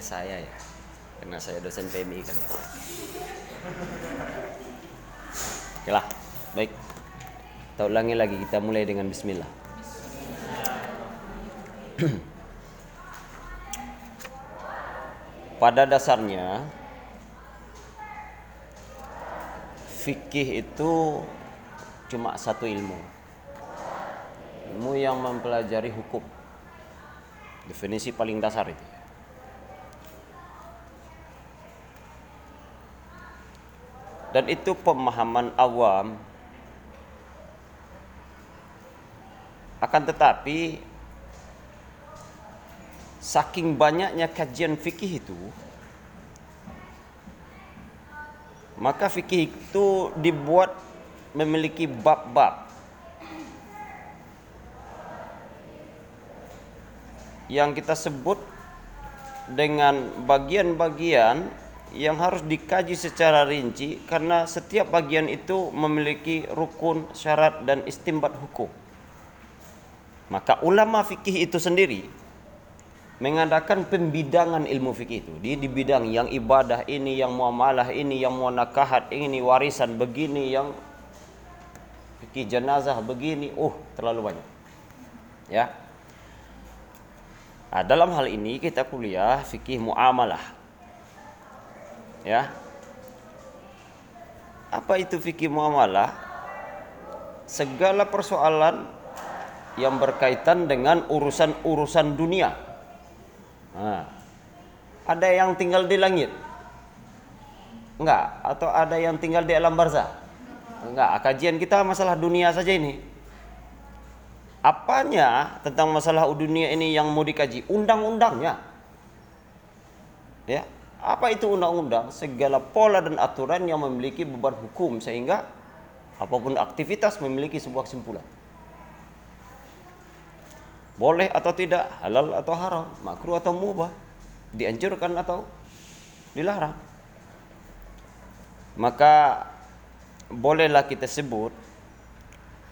Saya ya? Karena saya dosen PMI kali ya. Oke lah, baik. Kita ulangi lagi, kita mulai dengan bismillah. Pada dasarnya fikih itu cuma satu ilmu. Ilmu yang mempelajari hukum. Definisi paling dasar itu. Dan itu pemahaman awam. Akan tetapi saking banyaknya kajian fikih itu maka fikih itu dibuat memiliki bab-bab. Yang kita sebut dengan bagian-bagian yang harus dikaji secara rinci karena setiap bagian itu memiliki rukun, syarat dan istimbat hukum. Maka ulama fikih itu sendiri mengadakan pembidangan ilmu fikih itu. Di, di bidang yang ibadah ini, yang muamalah ini, yang munakahat ini, warisan begini, yang fikih jenazah begini, uh terlalu banyak. Ya. Nah, dalam hal ini kita kuliah fikih muamalah Ya. Apa itu fikih muamalah? Segala persoalan yang berkaitan dengan urusan-urusan dunia. Nah, ada yang tinggal di langit? Enggak, atau ada yang tinggal di alam barzah? Enggak, kajian kita masalah dunia saja ini. Apanya tentang masalah dunia ini yang mau dikaji? Undang-undangnya. Ya, apa itu undang-undang? Segala pola dan aturan yang memiliki beban hukum sehingga apa pun aktivitas memiliki sebuah kesimpulan. Boleh atau tidak, halal atau haram, makruh atau mubah, dianjurkan atau dilarang. Maka bolehlah kita sebut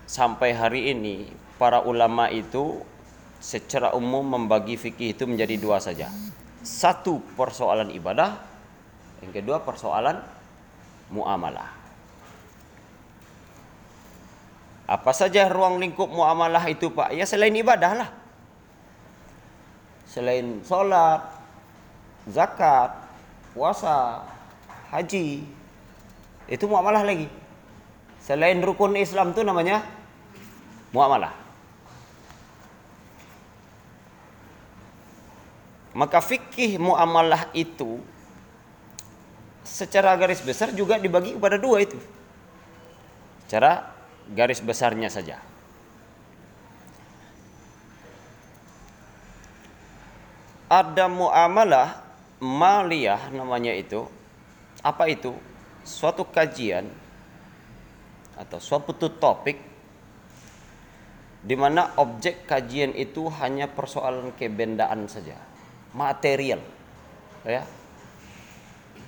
sampai hari ini para ulama itu secara umum membagi fikih itu menjadi dua saja satu persoalan ibadah, yang kedua persoalan muamalah. Apa saja ruang lingkup muamalah itu Pak? Ya selain ibadah lah. Selain sholat, zakat, puasa, haji. Itu muamalah lagi. Selain rukun Islam itu namanya muamalah. Maka fikih muamalah itu secara garis besar juga dibagi kepada dua itu. Secara garis besarnya saja. Ada muamalah maliyah namanya itu. Apa itu? Suatu kajian atau suatu topik di mana objek kajian itu hanya persoalan kebendaan saja material. Ya.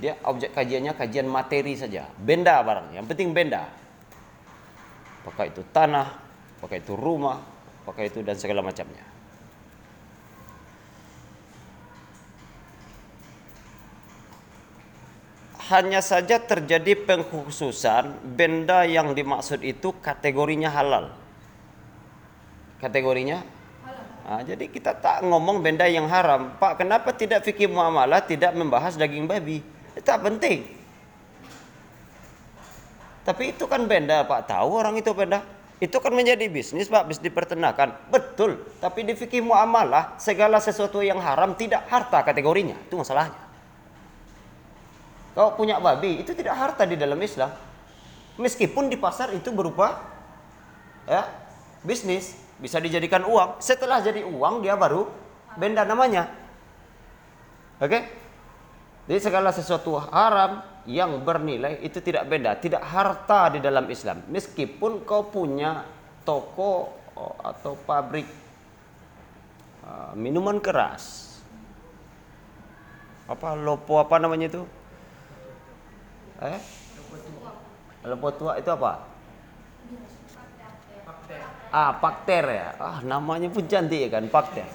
Dia objek kajiannya kajian materi saja. Benda barang yang penting benda. Apakah itu tanah apakah itu rumah apakah itu dan segala macamnya. Hanya saja terjadi pengkhususan benda yang dimaksud itu kategorinya halal. Kategorinya Nah, jadi kita tak ngomong benda yang haram. Pak, kenapa tidak fikih muamalah tidak membahas daging babi? Itu tak penting. Tapi itu kan benda, Pak. Tahu orang itu benda. Itu kan menjadi bisnis, Pak, bisnis peternakan. Betul. Tapi di fikih muamalah, segala sesuatu yang haram tidak harta kategorinya. Itu masalahnya. Kau punya babi, itu tidak harta di dalam Islam. Meskipun di pasar itu berupa ya, bisnis bisa dijadikan uang. Setelah jadi uang dia baru benda namanya. Oke? Okay? Jadi segala sesuatu haram yang bernilai itu tidak benda, tidak harta di dalam Islam. Meskipun kau punya toko oh, atau pabrik uh, minuman keras. Apa lopo apa namanya itu? Eh? Lopo tua itu apa? Ah, Pakter ya. Ah, namanya pun cantik ya kan, Pakter.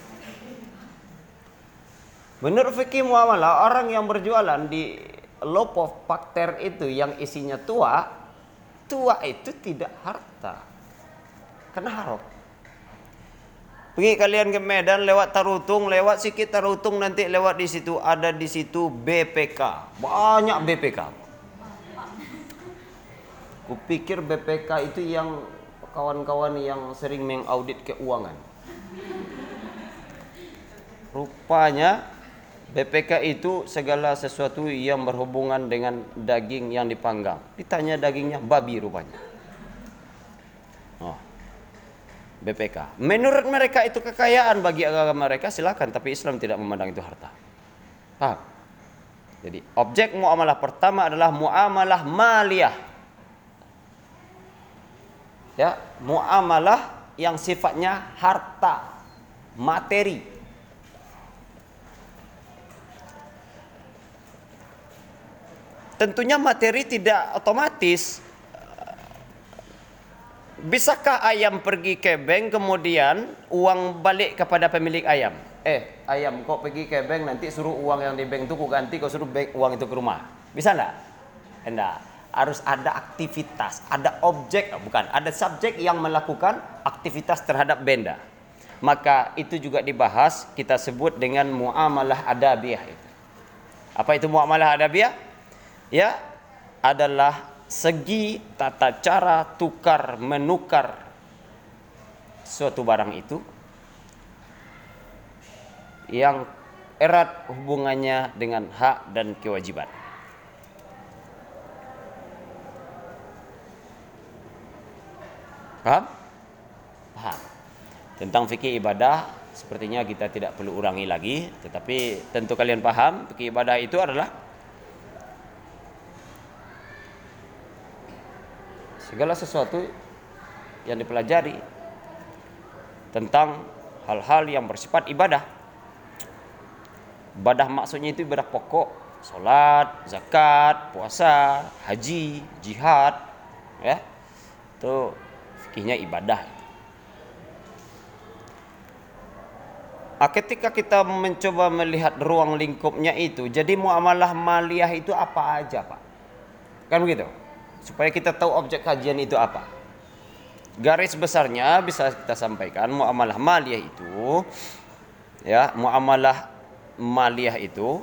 Menurut fikih muamalah, orang yang berjualan di loaf of pakter itu yang isinya tua, tua itu tidak harta. Karena haram. Pergi kalian ke Medan lewat Tarutung, lewat sikit Tarutung nanti lewat di situ ada di situ BPK. Banyak BPK. Kupikir BPK itu yang kawan-kawan yang sering mengaudit keuangan. Rupanya BPK itu segala sesuatu yang berhubungan dengan daging yang dipanggang. Ditanya dagingnya babi rupanya. Oh. BPK. Menurut mereka itu kekayaan bagi agama mereka silakan tapi Islam tidak memandang itu harta. Paham? Jadi objek muamalah pertama adalah muamalah maliyah. Ya, muamalah yang sifatnya harta, materi. Tentunya materi tidak otomatis. Bisakah ayam pergi ke bank kemudian uang balik kepada pemilik ayam? Eh, ayam kok pergi ke bank nanti suruh uang yang di bank itu ku ganti kau suruh bank uang itu ke rumah. Bisa enggak? Enggak. Harus ada aktivitas, ada objek, bukan, ada subjek yang melakukan aktivitas terhadap benda. Maka itu juga dibahas kita sebut dengan muamalah adabiah. Apa itu muamalah adabiah? ya adalah segi tata cara tukar menukar suatu barang itu yang erat hubungannya dengan hak dan kewajiban. Paham? Paham. Tentang fikih ibadah sepertinya kita tidak perlu ulangi lagi, tetapi tentu kalian paham fikih ibadah itu adalah segala sesuatu yang dipelajari tentang hal-hal yang bersifat ibadah. Ibadah maksudnya itu ibadah pokok, salat, zakat, puasa, haji, jihad, ya. Itu fikihnya ibadah. Nah, ketika kita mencoba melihat ruang lingkupnya itu, jadi muamalah maliyah itu apa aja, Pak? Kan begitu? supaya kita tahu objek kajian itu apa. Garis besarnya bisa kita sampaikan muamalah maliyah itu ya, muamalah maliyah itu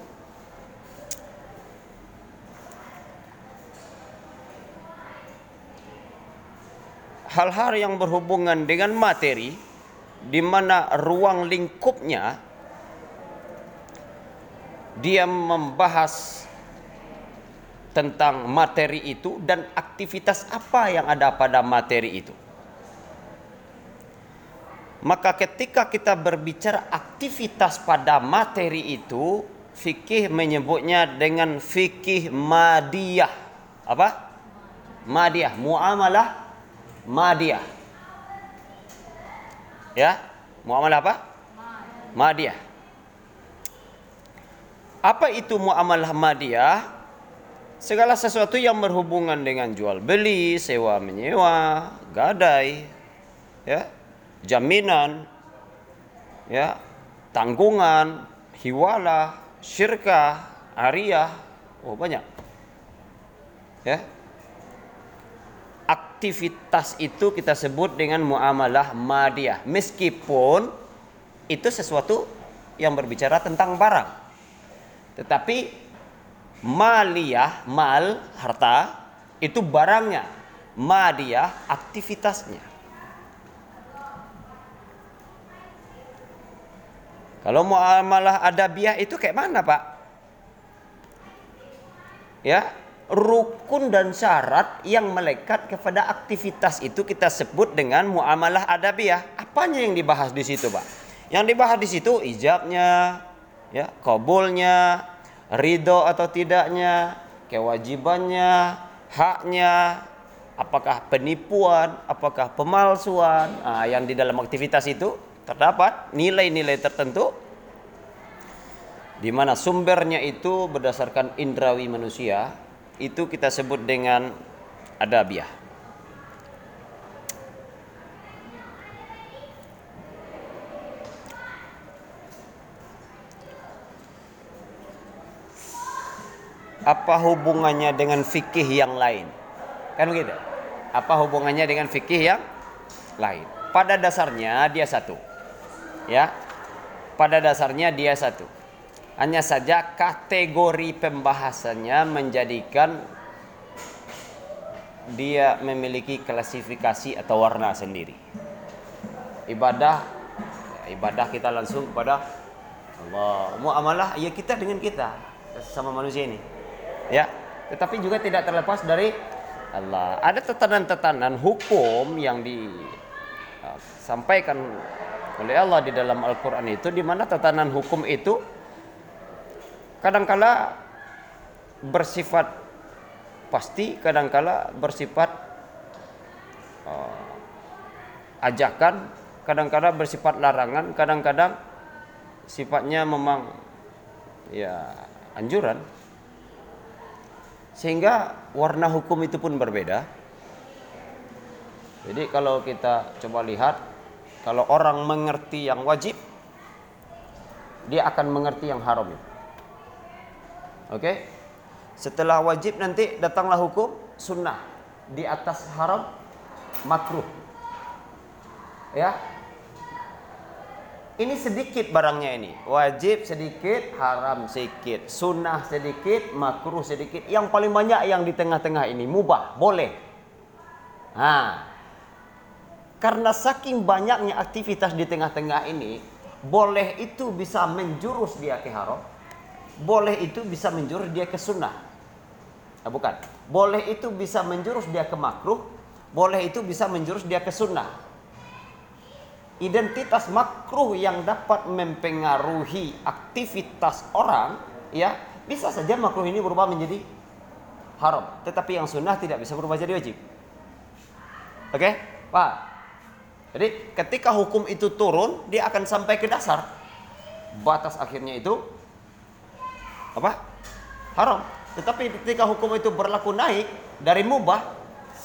hal-hal yang berhubungan dengan materi di mana ruang lingkupnya dia membahas tentang materi itu dan aktivitas apa yang ada pada materi itu. Maka ketika kita berbicara aktivitas pada materi itu, fikih menyebutnya dengan fikih madiyah. Apa? Madiyah, muamalah madiyah. Ya, muamalah apa? Madiyah. Apa itu muamalah madiyah? segala sesuatu yang berhubungan dengan jual beli, sewa menyewa, gadai, ya, jaminan, ya, tanggungan, hiwala, syirkah, ariyah, oh banyak. Ya. Aktivitas itu kita sebut dengan muamalah madiyah. Meskipun itu sesuatu yang berbicara tentang barang. Tetapi maliyah mal harta itu barangnya. Madiyah aktivitasnya. Kalau muamalah adabiah itu kayak mana pak? Ya rukun dan syarat yang melekat kepada aktivitas itu kita sebut dengan muamalah adabiah apanya yang dibahas di situ pak? Yang dibahas di situ ijabnya ya kabulnya ridho atau tidaknya, kewajibannya, haknya, apakah penipuan, apakah pemalsuan, nah, yang di dalam aktivitas itu terdapat nilai-nilai tertentu di mana sumbernya itu berdasarkan indrawi manusia itu kita sebut dengan adabiah. apa hubungannya dengan fikih yang lain? Kan begitu. Apa hubungannya dengan fikih yang lain? Pada dasarnya dia satu. Ya. Pada dasarnya dia satu. Hanya saja kategori pembahasannya menjadikan dia memiliki klasifikasi atau warna sendiri. Ibadah ibadah kita langsung kepada Allah. Muamalah ya kita dengan kita sama manusia ini. Ya, tetapi juga tidak terlepas dari Allah. Ada tetanan-tetanan hukum yang disampaikan uh, oleh Allah di dalam Al-Qur'an itu di mana tatanan hukum itu kadangkala bersifat pasti, kadangkala bersifat uh, ajakan, kadang-kadang bersifat larangan, kadang-kadang sifatnya memang ya anjuran. Sehingga warna hukum itu pun berbeda. Jadi kalau kita coba lihat kalau orang mengerti yang wajib dia akan mengerti yang haram. Oke? Setelah wajib nanti datanglah hukum sunnah di atas haram makruh. Ya, ini sedikit barangnya ini. Wajib sedikit, haram sedikit. Sunnah sedikit, makruh sedikit. Yang paling banyak yang di tengah-tengah ini mubah, boleh. Nah, karena saking banyaknya aktivitas di tengah-tengah ini, boleh itu bisa menjurus dia ke haram. Boleh itu bisa menjurus dia ke sunnah. Nah, bukan. Boleh itu bisa menjurus dia ke makruh. Boleh itu bisa menjurus dia ke sunnah identitas makruh yang dapat mempengaruhi aktivitas orang, ya bisa saja makruh ini berubah menjadi haram. Tetapi yang sunnah tidak bisa berubah jadi wajib. Oke, okay? Pak. Jadi ketika hukum itu turun, dia akan sampai ke dasar. Batas akhirnya itu apa? Haram. Tetapi ketika hukum itu berlaku naik dari mubah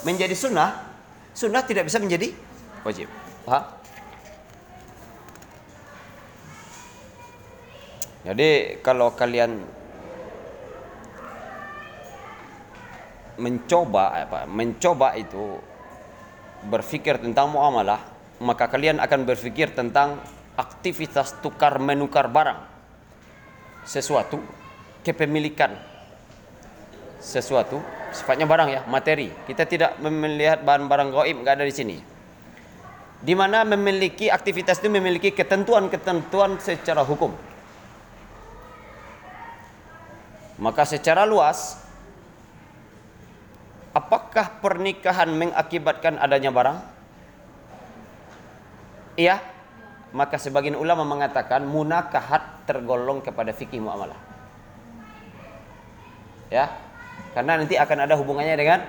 menjadi sunnah, sunnah tidak bisa menjadi wajib. Paham? Jadi kalau kalian mencoba apa mencoba itu berpikir tentang muamalah maka kalian akan berpikir tentang aktivitas tukar menukar barang sesuatu kepemilikan sesuatu sifatnya barang ya materi kita tidak melihat barang-barang gaib nggak ada di sini di mana memiliki aktivitas itu memiliki ketentuan-ketentuan secara hukum Maka secara luas apakah pernikahan mengakibatkan adanya barang? Iya. Maka sebagian ulama mengatakan munakahat tergolong kepada fikih muamalah. Ya. Karena nanti akan ada hubungannya dengan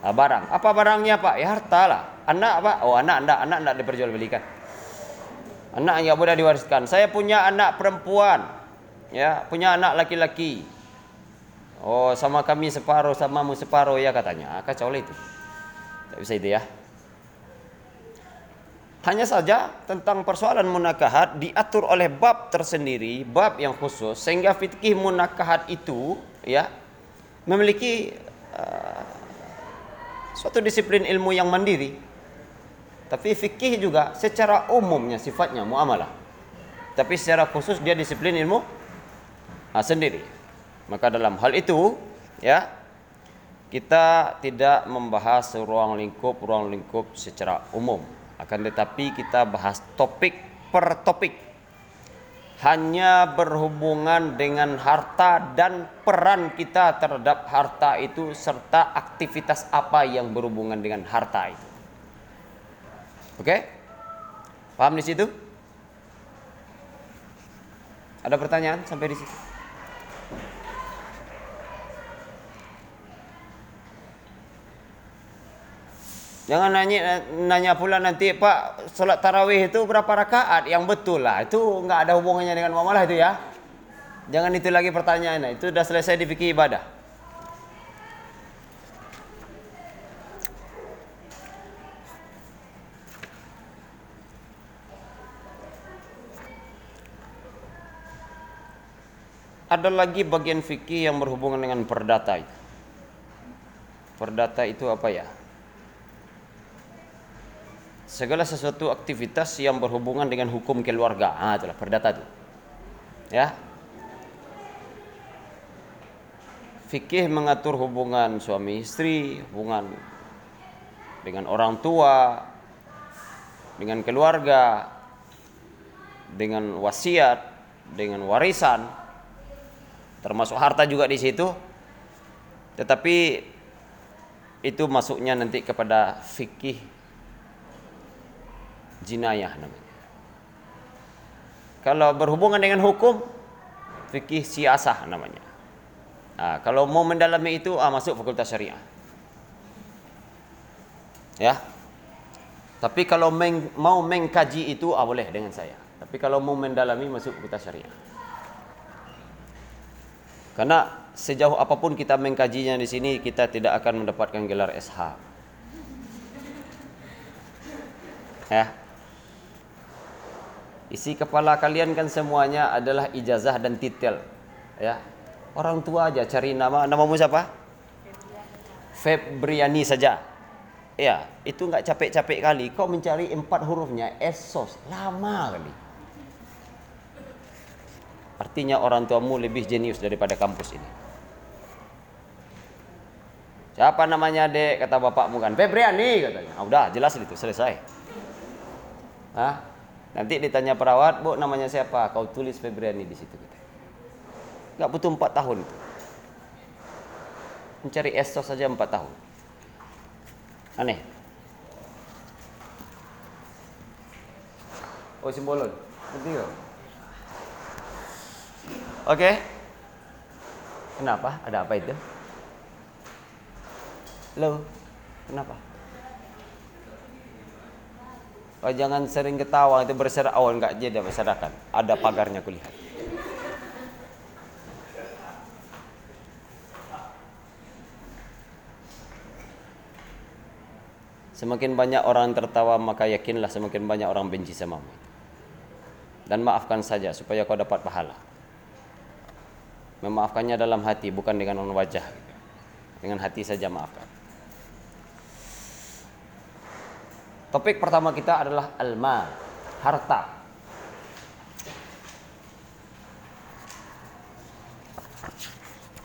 ah, barang. Apa barangnya, Pak? Ya harta lah. Anak apa? Oh, anak anda, anak anda diperjualbelikan. Anak yang boleh diwariskan. Saya punya anak perempuan ya punya anak laki-laki oh sama kami separuh samamu separuh ya katanya ah, kacau lah itu tidak bisa itu ya hanya saja tentang persoalan munakahat diatur oleh bab tersendiri bab yang khusus sehingga fikih munakahat itu ya memiliki uh, suatu disiplin ilmu yang mandiri tapi fikih juga secara umumnya sifatnya muamalah tapi secara khusus dia disiplin ilmu nah, sendiri. Maka dalam hal itu ya kita tidak membahas ruang lingkup ruang lingkup secara umum. Akan tetapi kita bahas topik per topik. Hanya berhubungan dengan harta dan peran kita terhadap harta itu serta aktivitas apa yang berhubungan dengan harta itu. Oke? Paham di situ? Ada pertanyaan sampai di situ? Jangan nanya nanya pula nanti Pak solat tarawih itu berapa rakaat yang betul lah itu nggak ada hubungannya dengan muamalah itu ya. Jangan itu lagi pertanyaannya itu sudah selesai di fikih ibadah. ada lagi bagian fikih yang berhubungan dengan perdata itu. Perdata itu apa ya? Segala sesuatu aktivitas yang berhubungan dengan hukum keluarga. Ah, itulah perdata itu. Ya. Fikih mengatur hubungan suami istri, hubungan dengan orang tua, dengan keluarga, dengan wasiat, dengan warisan, termasuk harta juga di situ. Tetapi itu masuknya nanti kepada fikih jinayah namanya. Kalau berhubungan dengan hukum, fikih siasah namanya. Kalau mau mendalami itu masuk fakultas syariah. Ya. Tapi kalau meng, mau mengkaji itu boleh dengan saya. Tapi kalau mau mendalami masuk fakultas syariah. Karena sejauh apa pun kita mengkajinya di sini kita tidak akan mendapatkan gelar SH. Ya. Isi kepala kalian kan semuanya adalah ijazah dan titel. Ya. Orang tua aja cari nama. Namamu siapa? Febriani saja. Ya, itu nggak capek-capek kali. Kau mencari empat hurufnya, esos, lama kali. Artinya orang tuamu lebih jenius daripada kampus ini. Siapa namanya dek? Kata bapakmu kan. Febriani katanya. Ah, udah jelas itu selesai. Hah? Nanti ditanya perawat, bu namanya siapa? Kau tulis Febriani di situ. Gak butuh empat tahun itu. Mencari esos saja empat tahun. Aneh. Oh simbolon. Ngerti gak? Oke. Kenapa? Ada apa itu? Lo, kenapa? Oh, jangan sering ketawa itu berserak awan oh, enggak jadi masyarakat. Ada pagarnya kulihat. Semakin banyak orang tertawa maka yakinlah semakin banyak orang benci samamu. Dan maafkan saja supaya kau dapat pahala. Memaafkannya dalam hati bukan dengan wajah. Dengan hati saja maafkan. Topik pertama kita adalah alma, harta.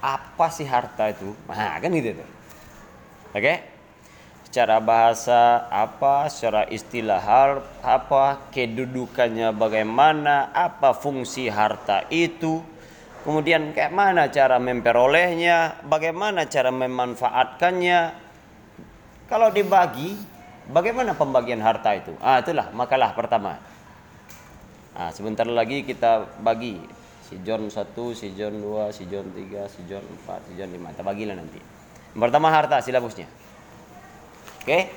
Apa sih harta itu? Nah, kan gitu tuh. Oke? Okay? secara bahasa apa, secara istilah hal apa, kedudukannya bagaimana, apa fungsi harta itu, kemudian kayak mana cara memperolehnya, bagaimana cara memanfaatkannya. Kalau dibagi, bagaimana pembagian harta itu? Ah, itulah makalah pertama. Ah, sebentar lagi kita bagi si John 1, si John 2, si John 3, si John 4, si John 5. Kita bagilah nanti. Pertama harta silabusnya. Oke.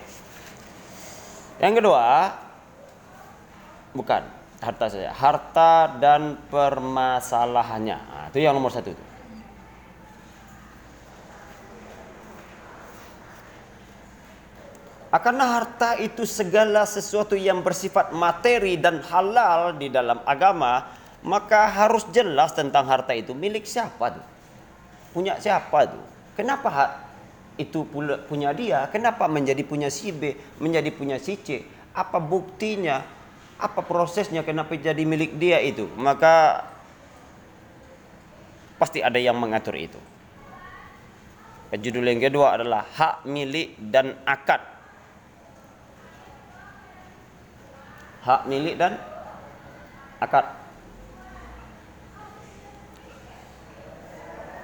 Yang kedua, bukan harta saja, harta dan permasalahannya. Nah, itu yang nomor satu. Karena harta itu segala sesuatu yang bersifat materi dan halal di dalam agama, maka harus jelas tentang harta itu milik siapa tuh. Punya siapa tuh? Kenapa itu punya dia, kenapa menjadi punya si B, menjadi punya si C? Apa buktinya? Apa prosesnya kenapa jadi milik dia itu? Maka pasti ada yang mengatur itu. Judul yang kedua adalah hak milik dan akad. Hak milik dan akad.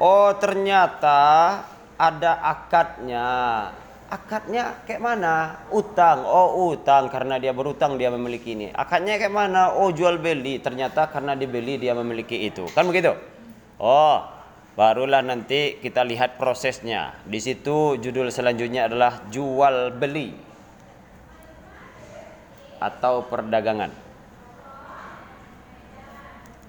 Oh ternyata ada akadnya. Akadnya kayak mana? Utang. Oh, utang karena dia berutang dia memiliki ini. Akadnya kayak mana? Oh, jual beli. Ternyata karena dibeli dia memiliki itu. Kan begitu? Oh, barulah nanti kita lihat prosesnya. Di situ judul selanjutnya adalah jual beli atau perdagangan?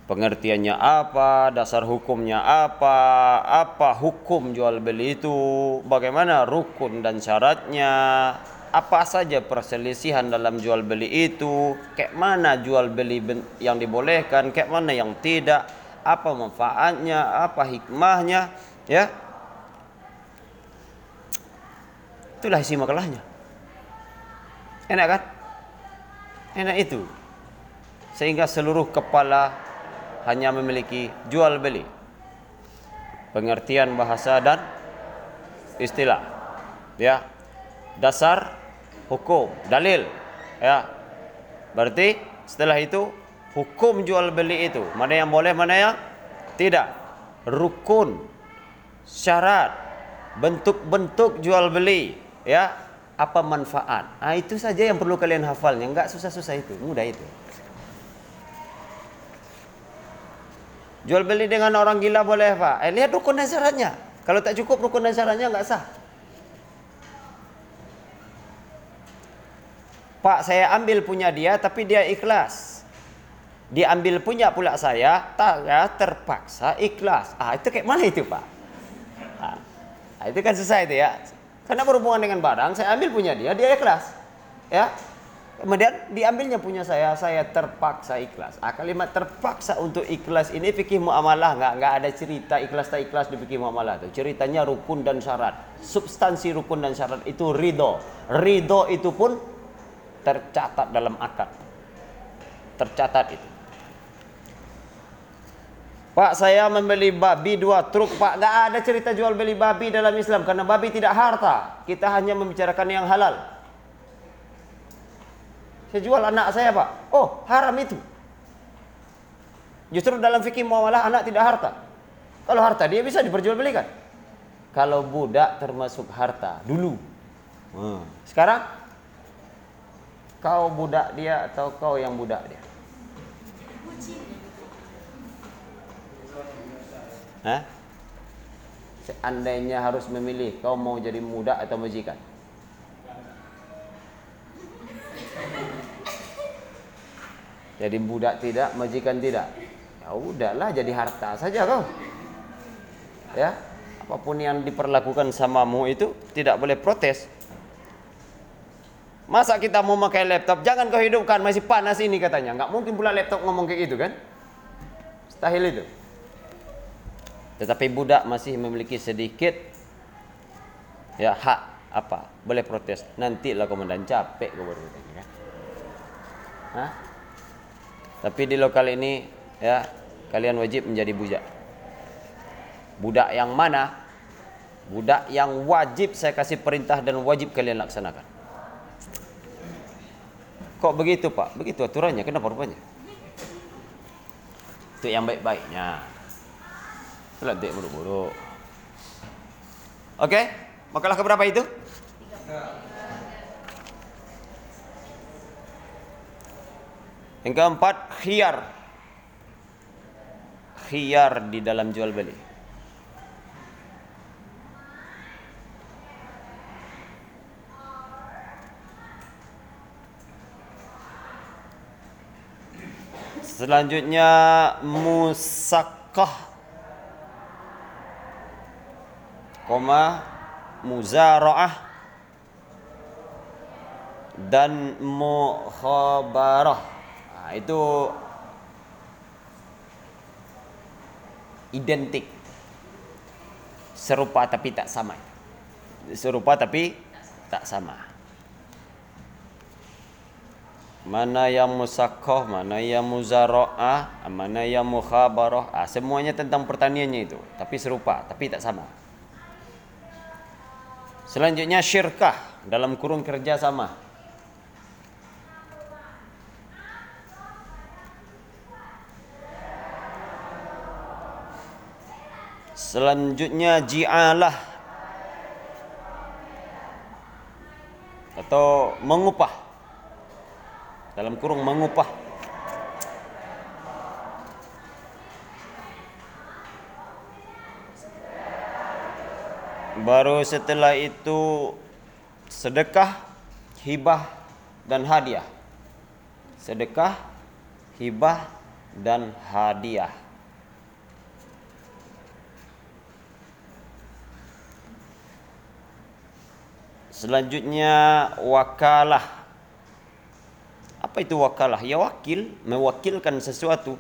Pengertiannya apa, dasar hukumnya apa, apa hukum jual beli itu, bagaimana rukun dan syaratnya, apa saja perselisihan dalam jual beli itu, kayak mana jual beli yang dibolehkan, kayak mana yang tidak, apa manfaatnya, apa hikmahnya, ya. Itulah isi makalahnya. Enak kan? Enak itu. Sehingga seluruh kepala hanya memiliki jual beli. Pengertian bahasa dan istilah. Ya. Dasar hukum, dalil. Ya. Berarti setelah itu hukum jual beli itu mana yang boleh mana yang tidak. Rukun, syarat, bentuk-bentuk jual beli, ya apa manfaat. Ah itu saja yang perlu kalian hafalnya, enggak susah-susah itu, mudah itu. Jual beli dengan orang gila boleh Pak? Eh, lihat rukun dan. Kalau tak cukup rukun dan syaratnya enggak sah. Pak saya ambil punya dia tapi dia ikhlas. Diambil punya pula saya, tak ya, terpaksa ikhlas. Ah itu kayak mana itu Pak? Ah, itu kan susah itu ya. Karena berhubungan dengan barang, saya ambil punya dia, dia ikhlas. Ya. Kemudian diambilnya punya saya, saya terpaksa ikhlas. Ah, kalimat terpaksa untuk ikhlas ini fikih muamalah nggak nggak ada cerita ikhlas tak ikhlas di fikih muamalah itu. Ceritanya rukun dan syarat. Substansi rukun dan syarat itu ridho. Ridho itu pun tercatat dalam akad. Tercatat itu. Pak saya membeli babi dua truk. Pak Gak ada cerita jual beli babi dalam Islam Karena babi tidak harta. Kita hanya membicarakan yang halal. Saya jual anak saya Pak. Oh haram itu. Justru dalam fikih muamalah anak tidak harta. Kalau harta dia bisa diperjualbelikan. Kalau budak termasuk harta Dulu. Hmm. Sekarang Kau budak dia atau kau yang budak dia Hah? Seandainya harus memilih, kau mau jadi muda atau majikan? Jadi budak tidak, majikan tidak. Ya udahlah jadi harta saja kau. Ya, apa pun yang diperlakukan samamu itu tidak boleh protes. Masa kita mau pakai laptop, jangan kau hidupkan masih panas ini katanya. Enggak mungkin pula laptop ngomong kayak gitu kan? Stahil itu. Tetapi budak masih memiliki sedikit ya hak apa? Boleh protes. Nantilah komandan capek kau baru kan. Hah? Tapi di lokal ini ya kalian wajib menjadi budak. Budak yang mana? Budak yang wajib saya kasih perintah dan wajib kalian laksanakan. Kok begitu Pak? Begitu aturannya. Kenapa rupanya? Itu yang baik-baiknya. Lantik buruk-buruk. Oke, makalah keberapa itu? Yang keempat, khiyar. Khiyar di dalam jual beli. Selanjutnya musakah koma muzaraah dan mukhabarah. Nah, itu identik. Serupa tapi tak sama. Serupa tapi tak sama. Mana yang musakoh, mana yang muzara'ah, mana yang mukhabarah. Ah, semuanya tentang pertaniannya itu. Tapi serupa, tapi tak sama. Selanjutnya syirkah dalam kurung kerja sama. Selanjutnya ji'alah. Atau mengupah. Dalam kurung mengupah Baru setelah itu sedekah, hibah dan hadiah. Sedekah, hibah dan hadiah. Selanjutnya wakalah. Apa itu wakalah? Ya wakil, mewakilkan sesuatu.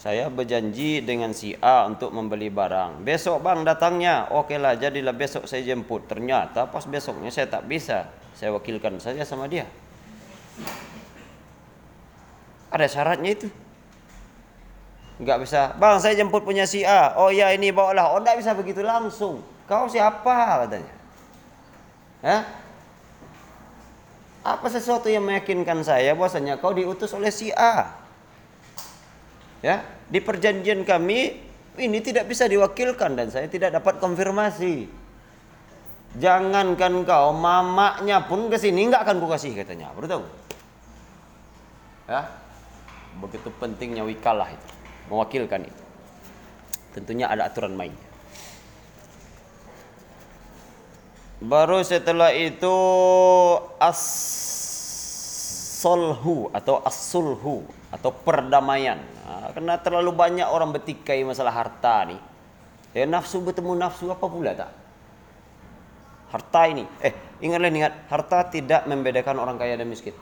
Saya berjanji dengan si A untuk membeli barang. Besok bang datangnya. Oke lah, jadilah besok saya jemput. Ternyata pas besoknya saya tak bisa. Saya wakilkan saja sama dia. Ada syaratnya itu. Enggak bisa. Bang, saya jemput punya si A. Oh ya, ini bawalah. Oh, enggak bisa begitu langsung. Kau siapa katanya? Ya? Apa sesuatu yang meyakinkan saya bahwasanya kau diutus oleh si A? Ya, di perjanjian kami ini tidak bisa diwakilkan dan saya tidak dapat konfirmasi. Jangankan kau, mamaknya pun ke sini nggak akan kukasih katanya. Betul? Ya, begitu pentingnya wikalah itu, mewakilkan itu. Tentunya ada aturan mainnya. Baru setelah itu as-solhu atau as-sulhu atau perdamaian. Karena terlalu banyak orang bertikai masalah harta nih. Ya nafsu bertemu nafsu apa pula tak? Harta ini, eh ingatlah ingat, harta tidak membedakan orang kaya dan miskin.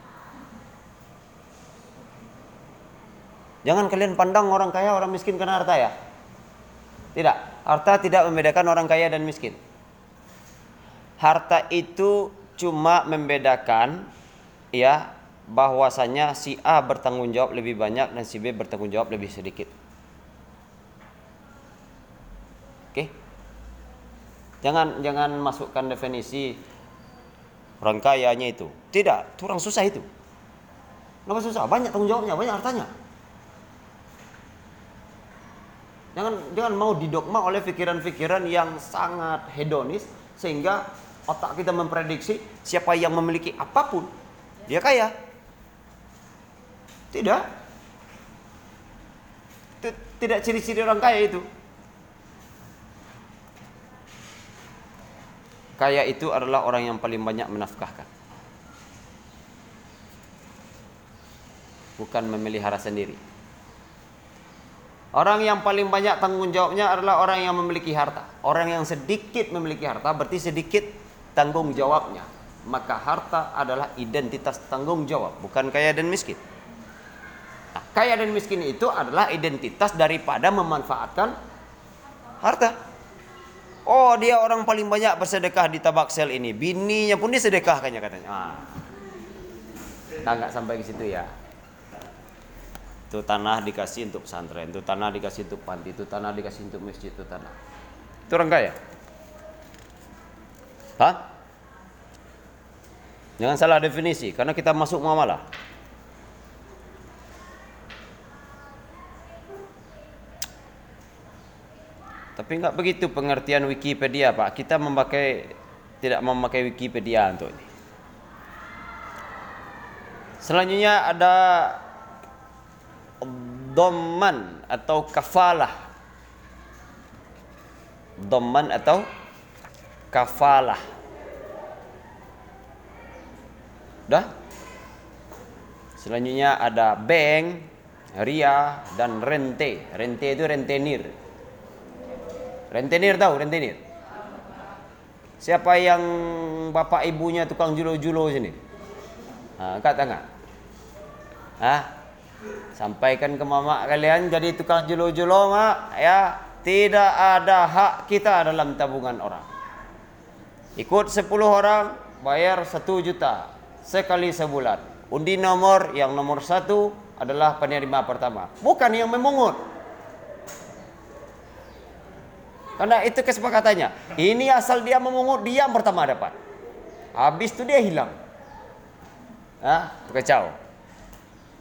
Jangan kalian pandang orang kaya, orang miskin karena harta ya. Tidak, harta tidak membedakan orang kaya dan miskin harta itu cuma membedakan ya bahwasanya si A bertanggung jawab lebih banyak dan si B bertanggung jawab lebih sedikit. Oke. Jangan jangan masukkan definisi orang kayanya itu. Tidak, itu orang susah itu. Kenapa susah? Banyak tanggung jawabnya, banyak hartanya. Jangan jangan mau didogma oleh pikiran-pikiran yang sangat hedonis sehingga otak kita memprediksi siapa yang memiliki apa pun dia kaya. Tidak. Tidak ciri-ciri orang kaya itu. Kaya itu adalah orang yang paling banyak menafkahkan. Bukan memelihara sendiri. Orang yang paling banyak tanggung jawabnya adalah orang yang memiliki harta. Orang yang sedikit memiliki harta berarti sedikit tanggung jawabnya. Maka harta adalah identitas tanggung jawab, bukan kaya dan miskin. Kaya dan miskin itu adalah identitas daripada memanfaatkan harta. Oh, dia orang paling banyak bersedekah di tabak sel ini. Bininya pun dia sedekahkannya katanya. Ah. Nah, nggak sampai ke situ ya. Itu tanah dikasih untuk pesantren, itu tanah dikasih untuk panti, itu tanah dikasih untuk masjid, itu tanah. Itu orang kaya. Hah? Jangan salah definisi karena kita masuk muamalah. Tapi enggak begitu pengertian Wikipedia, Pak. Kita memakai tidak memakai Wikipedia untuk ini. Selanjutnya ada doman atau kafalah. Doman atau kafalah. Dah? Selanjutnya ada bank, ria dan rente. Rente itu rentenir. Rentenir tahu rentenir? Siapa yang bapak ibunya tukang julo-julo sini? Ha, angkat tangan. Ah, sampaikan ke mama kalian jadi tukang julo-julo mak ya tidak ada hak kita dalam tabungan orang Ikut 10 orang bayar 1 juta sekali sebulan. Undi nomor yang nomor satu adalah penerima pertama, bukan yang memungut. Karena itu kesepakatannya. Ini asal dia memungut, dia yang pertama dapat. Habis itu dia hilang. Ah, kacau.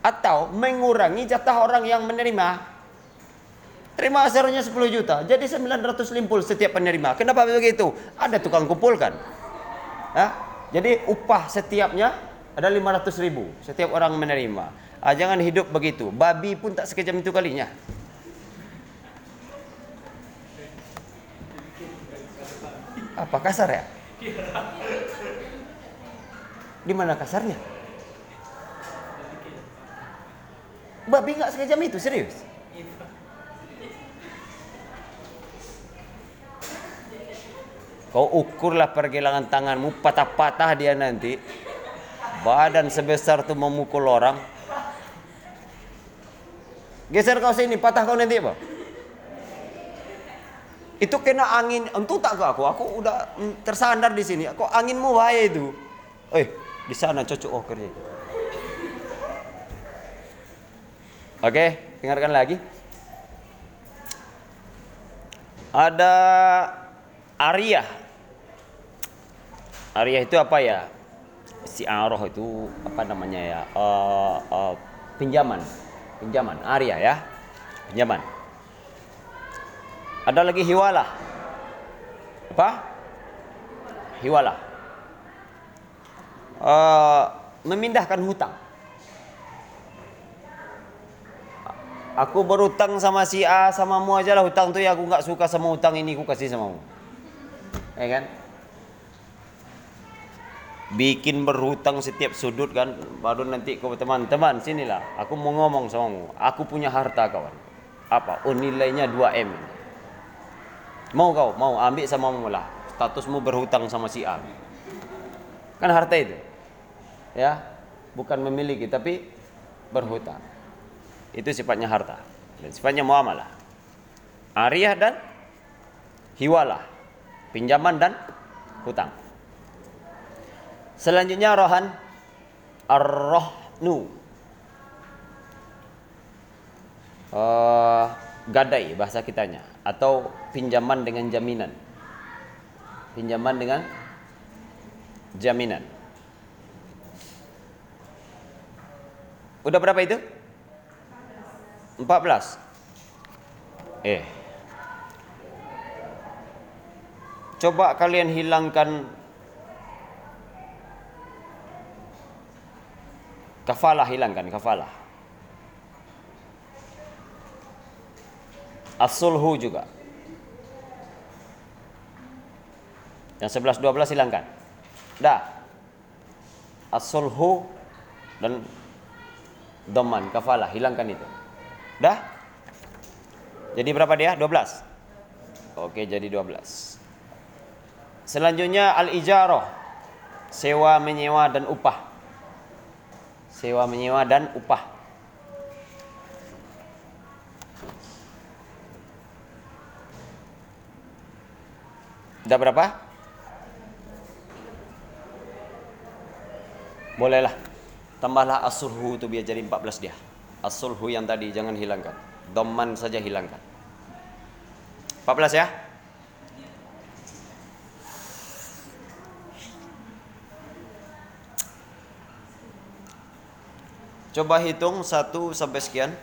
Atau mengurangi jatah orang yang menerima Terima asalnya 10 juta, jadi 900 limpul setiap penerima. Kenapa begitu? Ada tukang kumpulkan. Hah? Jadi upah setiapnya ada 500 ribu setiap orang menerima. Ah, jangan hidup begitu. Babi pun tak sekejam itu kalinya. Apa kasar ya? Di mana kasarnya? Babi nggak sekejam itu serius. Kau ukurlah pergelangan tanganmu, patah-patah dia nanti. Badan sebesar itu memukul orang. Geser kau sini, patah kau nanti apa? Itu kena angin, untuk tak ke aku? Aku udah mm, tersandar di sini. Kok anginmu bahaya itu? Eh, di sana cocok oh kerja. Oke, dengarkan lagi. Ada Arya. Arya itu apa ya? Si Aroh itu apa namanya ya? Uh, uh, pinjaman. Pinjaman. Arya ya. Pinjaman. Ada lagi hiwala. Apa? Hiwala. Uh, memindahkan hutang. Aku berutang sama si A sama mu aja lah hutang tuh ya aku nggak suka sama hutang ini aku kasih sama mu. Ya kan? Bikin berhutang setiap sudut kan baru nanti kau teman-teman sinilah aku mau ngomong sama mu. Aku punya harta kawan. Apa? Oh nilainya 2M. Mau kau mau ambil sama mu lah. Statusmu berhutang sama si A. Kan harta itu. Ya, bukan memiliki tapi berhutang. Itu sifatnya harta. Dan sifatnya muamalah. Ariyah dan hiwalah. Pinjaman dan hutang. Selanjutnya rohan ar-rohnu. Uh, gadai bahasa kitanya atau pinjaman dengan jaminan. Pinjaman dengan jaminan. Udah berapa itu? 14 Eh Coba kalian hilangkan Kafalah hilangkan kafalah As-sulhu juga Yang 11 12 hilangkan Dah As-sulhu dan Doman kafalah hilangkan itu Dah? Jadi berapa dia? 12. Oke, jadi 12. Selanjutnya al-ijarah. Sewa menyewa dan upah. Sewa menyewa dan upah. Dah berapa? Bolehlah. Tambahlah asurhu itu biar jadi 14 dia. As-sulhu yang tadi jangan hilangkan. Dhamman saja hilangkan. 14 ya. Coba hitung 1 sampai sekian.